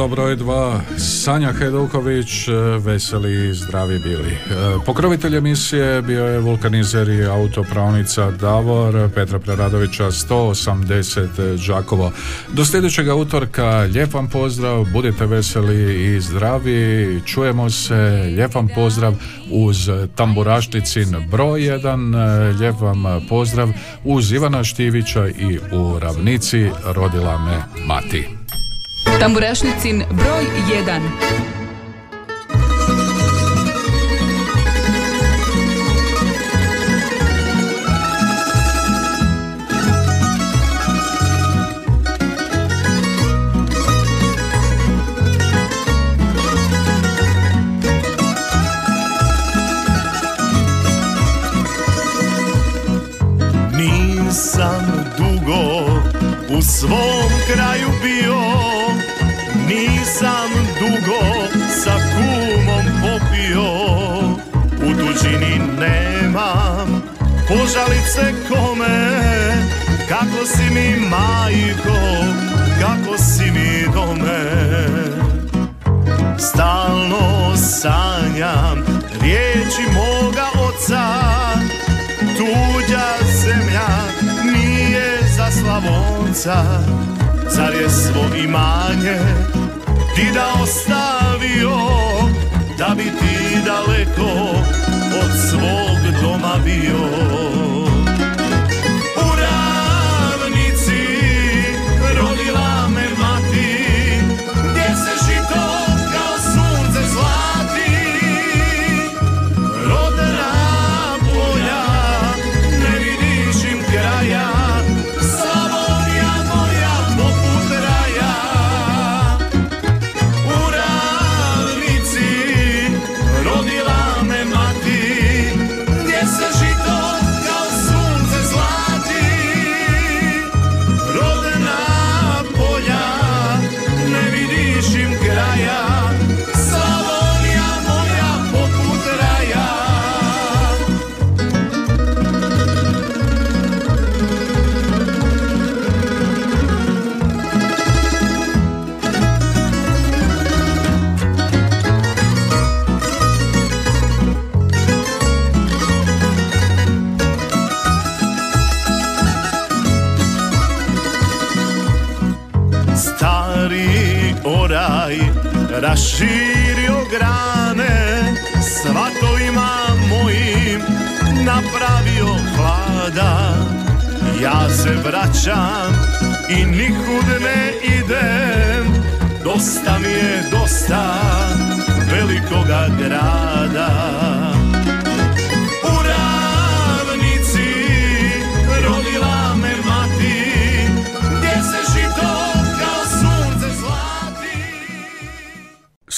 Mjesto broj 2, Sanja Hajduković, e, veseli i zdravi bili. E, Pokrovitelj emisije bio je vulkanizer i autopravnica Davor Petra Preradovića 180 Đakovo. Do sljedećeg utorka lijep vam pozdrav, budite veseli i zdravi, čujemo se, lijep vam pozdrav uz tamburašnicin broj 1, lijep vam pozdrav uz Ivana Štivića i u ravnici rodila me mati. Tamburašnicin broj 1. požalice kome? Kako si mi majko, kako si mi dome? Stalno sanjam riječi moga oca. Tuđa zemlja nije za Slavonca. Car je svo imanje ti da ostavio Da bi ti daleko od svog doma bio raširio grane svatovima mojim napravio hlada. Ja se vraćam i nikud ne idem dosta mi je dosta velikoga grada